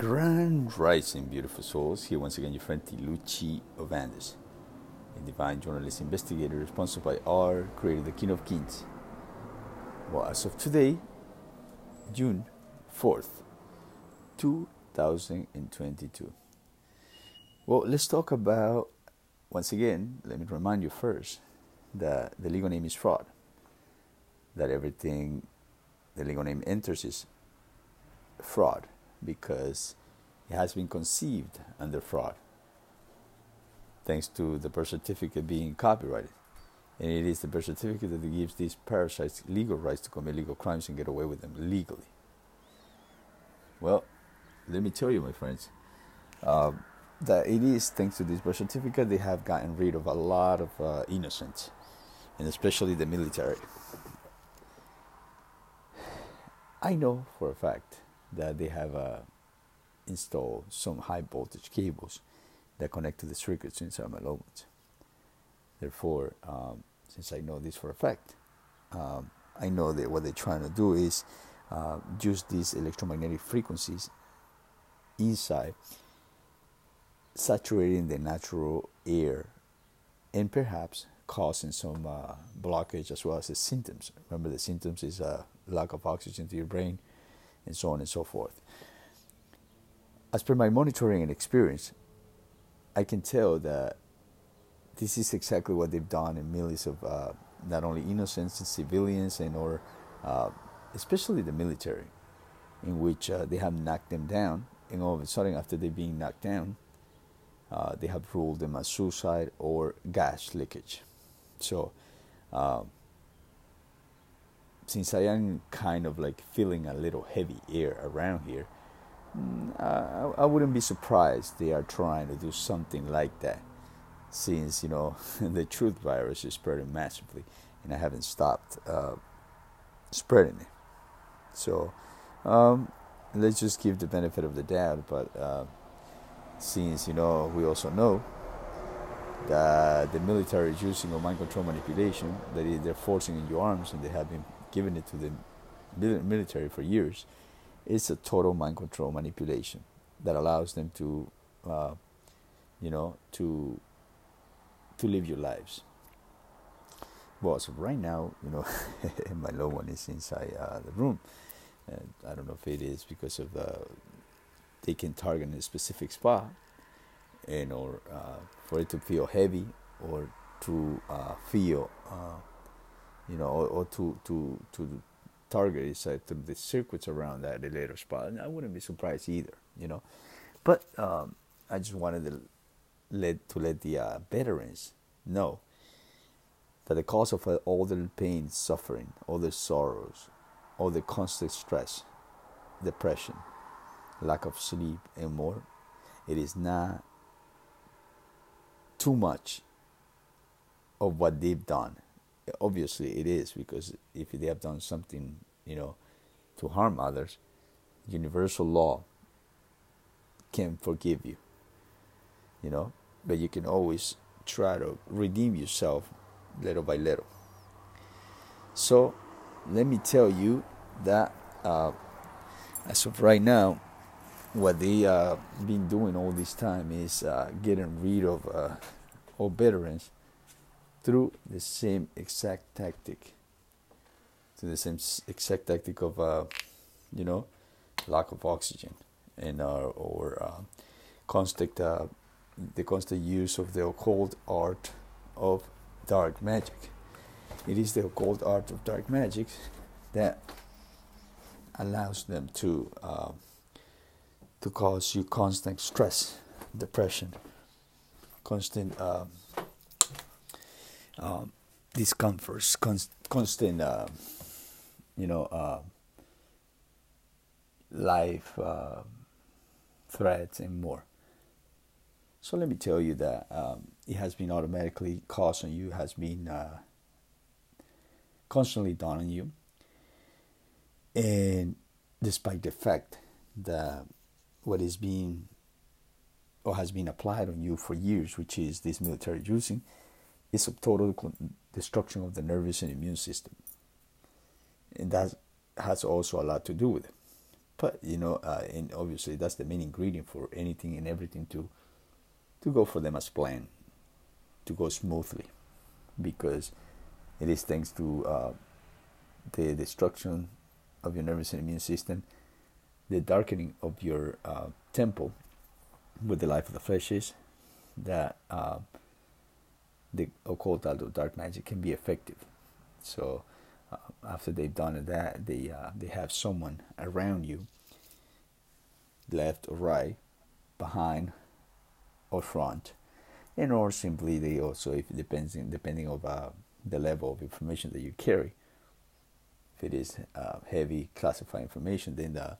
Grand Rising, beautiful souls. Here once again, your friend Tiluchi of Andes, a divine journalist investigator sponsored by our creator, the King of Kings. Well, as of today, June 4th, 2022. Well, let's talk about, once again, let me remind you first that the legal name is fraud, that everything the legal name enters is fraud because it has been conceived under fraud, thanks to the birth certificate being copyrighted. And it is the birth certificate that gives these parasites legal rights to commit legal crimes and get away with them legally. Well, let me tell you, my friends, uh, that it is thanks to this birth certificate they have gotten rid of a lot of uh, innocents, and especially the military. I know for a fact that they have uh, installed some high voltage cables that connect to the circuits inside my loans. Therefore, um, since I know this for a fact, um, I know that what they're trying to do is uh, use these electromagnetic frequencies inside, saturating the natural air, and perhaps causing some uh, blockage as well as the symptoms. Remember, the symptoms is a lack of oxygen to your brain and so on and so forth. As per my monitoring and experience, I can tell that this is exactly what they've done in millions of uh, not only innocents and civilians and or uh, especially the military, in which uh, they have knocked them down, and all of a sudden after they're being knocked down, uh, they have ruled them as suicide or gas leakage. So um, since I am kind of like feeling a little heavy air around here, mm, I, I wouldn't be surprised they are trying to do something like that. Since you know the truth virus is spreading massively, and I haven't stopped uh, spreading it. So um, let's just give the benefit of the doubt. But uh, since you know, we also know that the military is using a mind control manipulation, that is, they're forcing in your arms, and they have been given it to the military for years, it's a total mind control manipulation that allows them to, uh, you know, to to live your lives. Well, so right now, you know, my loved one is inside uh, the room. And I don't know if it is because of uh, they can target a specific spot, and or uh, for it to feel heavy, or to uh, feel uh, you know, or, or to to to target is uh, the circuits around that later spot. And I wouldn't be surprised either, you know. But um, I just wanted to let to let the uh, veterans know that the cause of all the pain, suffering, all the sorrows, all the constant stress, depression, lack of sleep, and more, it is not too much of what they've done obviously it is because if they have done something you know to harm others universal law can forgive you you know? But you can always try to redeem yourself little by little. So let me tell you that uh, as of right now what they uh, been doing all this time is uh, getting rid of uh, all veterans through the same exact tactic, to the same exact tactic of, uh, you know, lack of oxygen and or uh, constant uh, the constant use of the occult art of dark magic. It is the occult art of dark magic that allows them to uh, to cause you constant stress, depression, constant um, discomforts, const, constant, uh, you know, uh, life uh, threats and more. So let me tell you that um, it has been automatically caused on you, has been uh, constantly done on you, and despite the fact that what is being or has been applied on you for years, which is this military using is a total destruction of the nervous and immune system. And that has also a lot to do with it. but you know, uh, and obviously that's the main ingredient for anything and everything to to go for them as planned, to go smoothly, because it is thanks to uh, the destruction of your nervous and immune system, the darkening of your uh, temple with the life of the flesh is that uh, the occult or dark magic can be effective. So uh, after they've done that, they uh, they have someone around you, left or right, behind or front, and or simply they also, if it depends in, depending of uh, the level of information that you carry. If it is uh, heavy classified information, then the,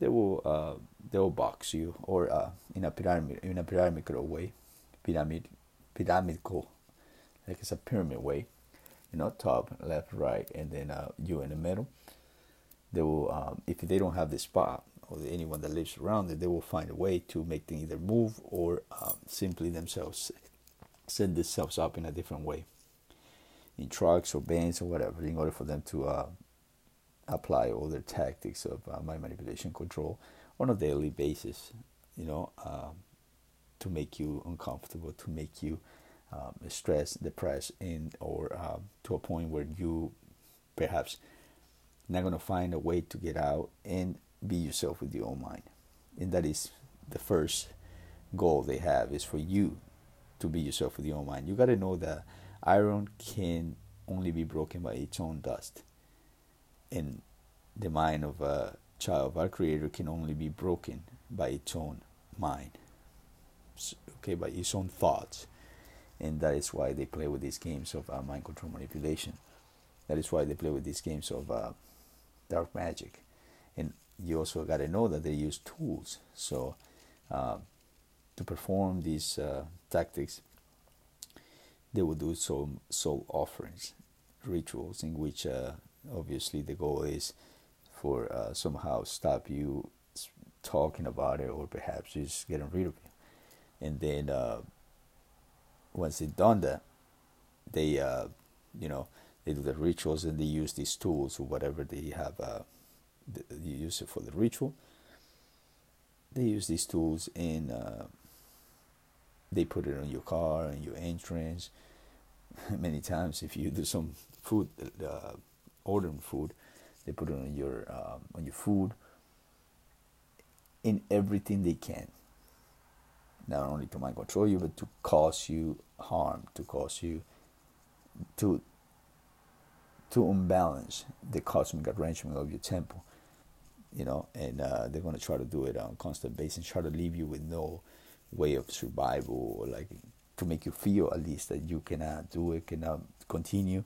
they will uh, they will box you or uh, in a pyramid in a pyramidal way, pyramid pyramidal, like it's a pyramid way you know, top, left, right, and then uh, you in the middle. They will, um, if they don't have the spot or anyone that lives around it, they will find a way to make them either move or um, simply themselves set themselves up in a different way, in trucks or bands or whatever, in order for them to uh, apply all their tactics of uh, mind manipulation control on a daily basis. You know, um, to make you uncomfortable, to make you um, stressed, depressed, and or uh, to a point where you perhaps not going to find a way to get out and be yourself with your own mind. And that is the first goal they have is for you to be yourself with your own mind. You got to know that iron can only be broken by its own dust. And the mind of a child of our creator can only be broken by its own mind. Okay, by its own thoughts and that is why they play with these games of uh, mind control manipulation. That is why they play with these games of uh, dark magic, and you also got to know that they use tools. So uh, to perform these uh, tactics, they will do some soul offerings, rituals in which uh, obviously the goal is for uh, somehow stop you talking about it or perhaps just getting rid of you, and then once they've done that, they uh, you know they do the rituals and they use these tools or whatever they have. Uh, you use it for the ritual. They use these tools and uh, they put it on your car and your entrance. Many times, if you do some food, uh, ordering food, they put it on your um, on your food. In everything they can, not only to mind control you, but to cause you harm, to cause you to to unbalance the cosmic arrangement of your temple. You know, and uh, they're to try to do it on a constant basis, try to leave you with no way of survival or like to make you feel at least that you cannot do it, cannot continue.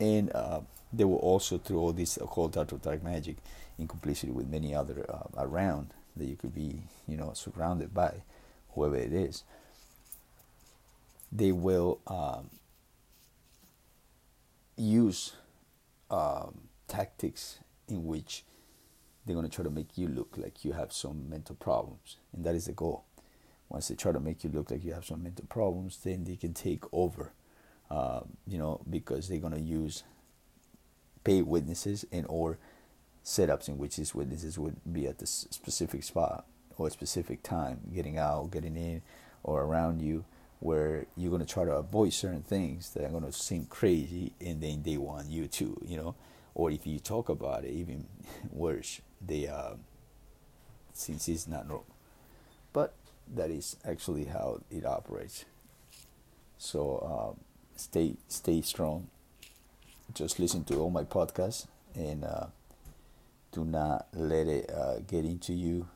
And uh, they will also, through all this occult art of dark magic, in complicity with many other uh, around, that you could be, you know, surrounded by whoever it is, they will um, use um, tactics in which they're going to try to make you look like you have some mental problems, and that is the goal. Once they try to make you look like you have some mental problems, then they can take over, uh, you know, because they're going to use paid witnesses and or setups in which these witnesses would be at the specific spot or a specific time, getting out, getting in, or around you, where you're going to try to avoid certain things that are going to seem crazy, and then they want you to, you know, or if you talk about it, even worse, they uh, since it's not normal. But that is actually how it operates. So um, stay stay strong. Just listen to all my podcasts and. Uh, do not let it uh, get into you.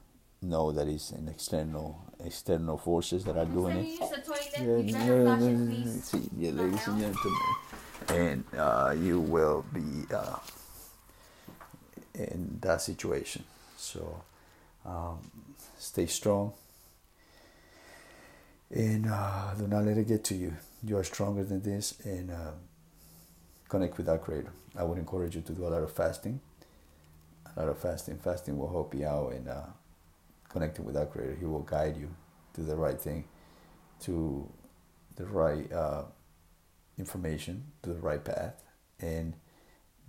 Know that it's an external external forces that are doing it. Yeah, ladies and gentlemen, and uh, you will be uh, in that situation. So um, stay strong and uh, do not let it get to you. You are stronger than this, and uh, connect with that Creator. I would encourage you to do a lot of fasting a lot of fasting. Fasting will help you out in uh, connecting with our Creator. He will guide you to the right thing, to the right uh, information, to the right path, and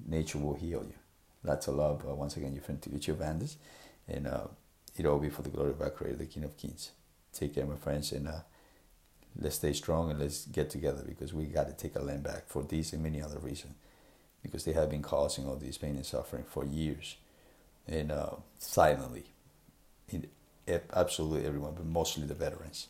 nature will heal you. Lots of love. Uh, once again, your friend Tiluchi of Andes. And uh, it all be for the glory of our Creator, the King of Kings. Take care, my friends, and uh, let's stay strong and let's get together because we got to take our land back for these and many other reasons. Because they have been causing all this pain and suffering for years, and uh, silently, absolutely everyone, but mostly the veterans.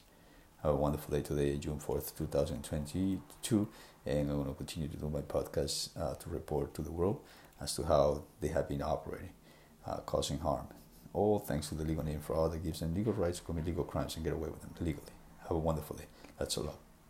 Have a wonderful day today, June 4th, 2022. And I'm going to continue to do my podcast uh, to report to the world as to how they have been operating, uh, causing harm. All thanks to the legal name for all that gives them legal rights to commit legal crimes and get away with them legally. Have a wonderful day. That's a lot.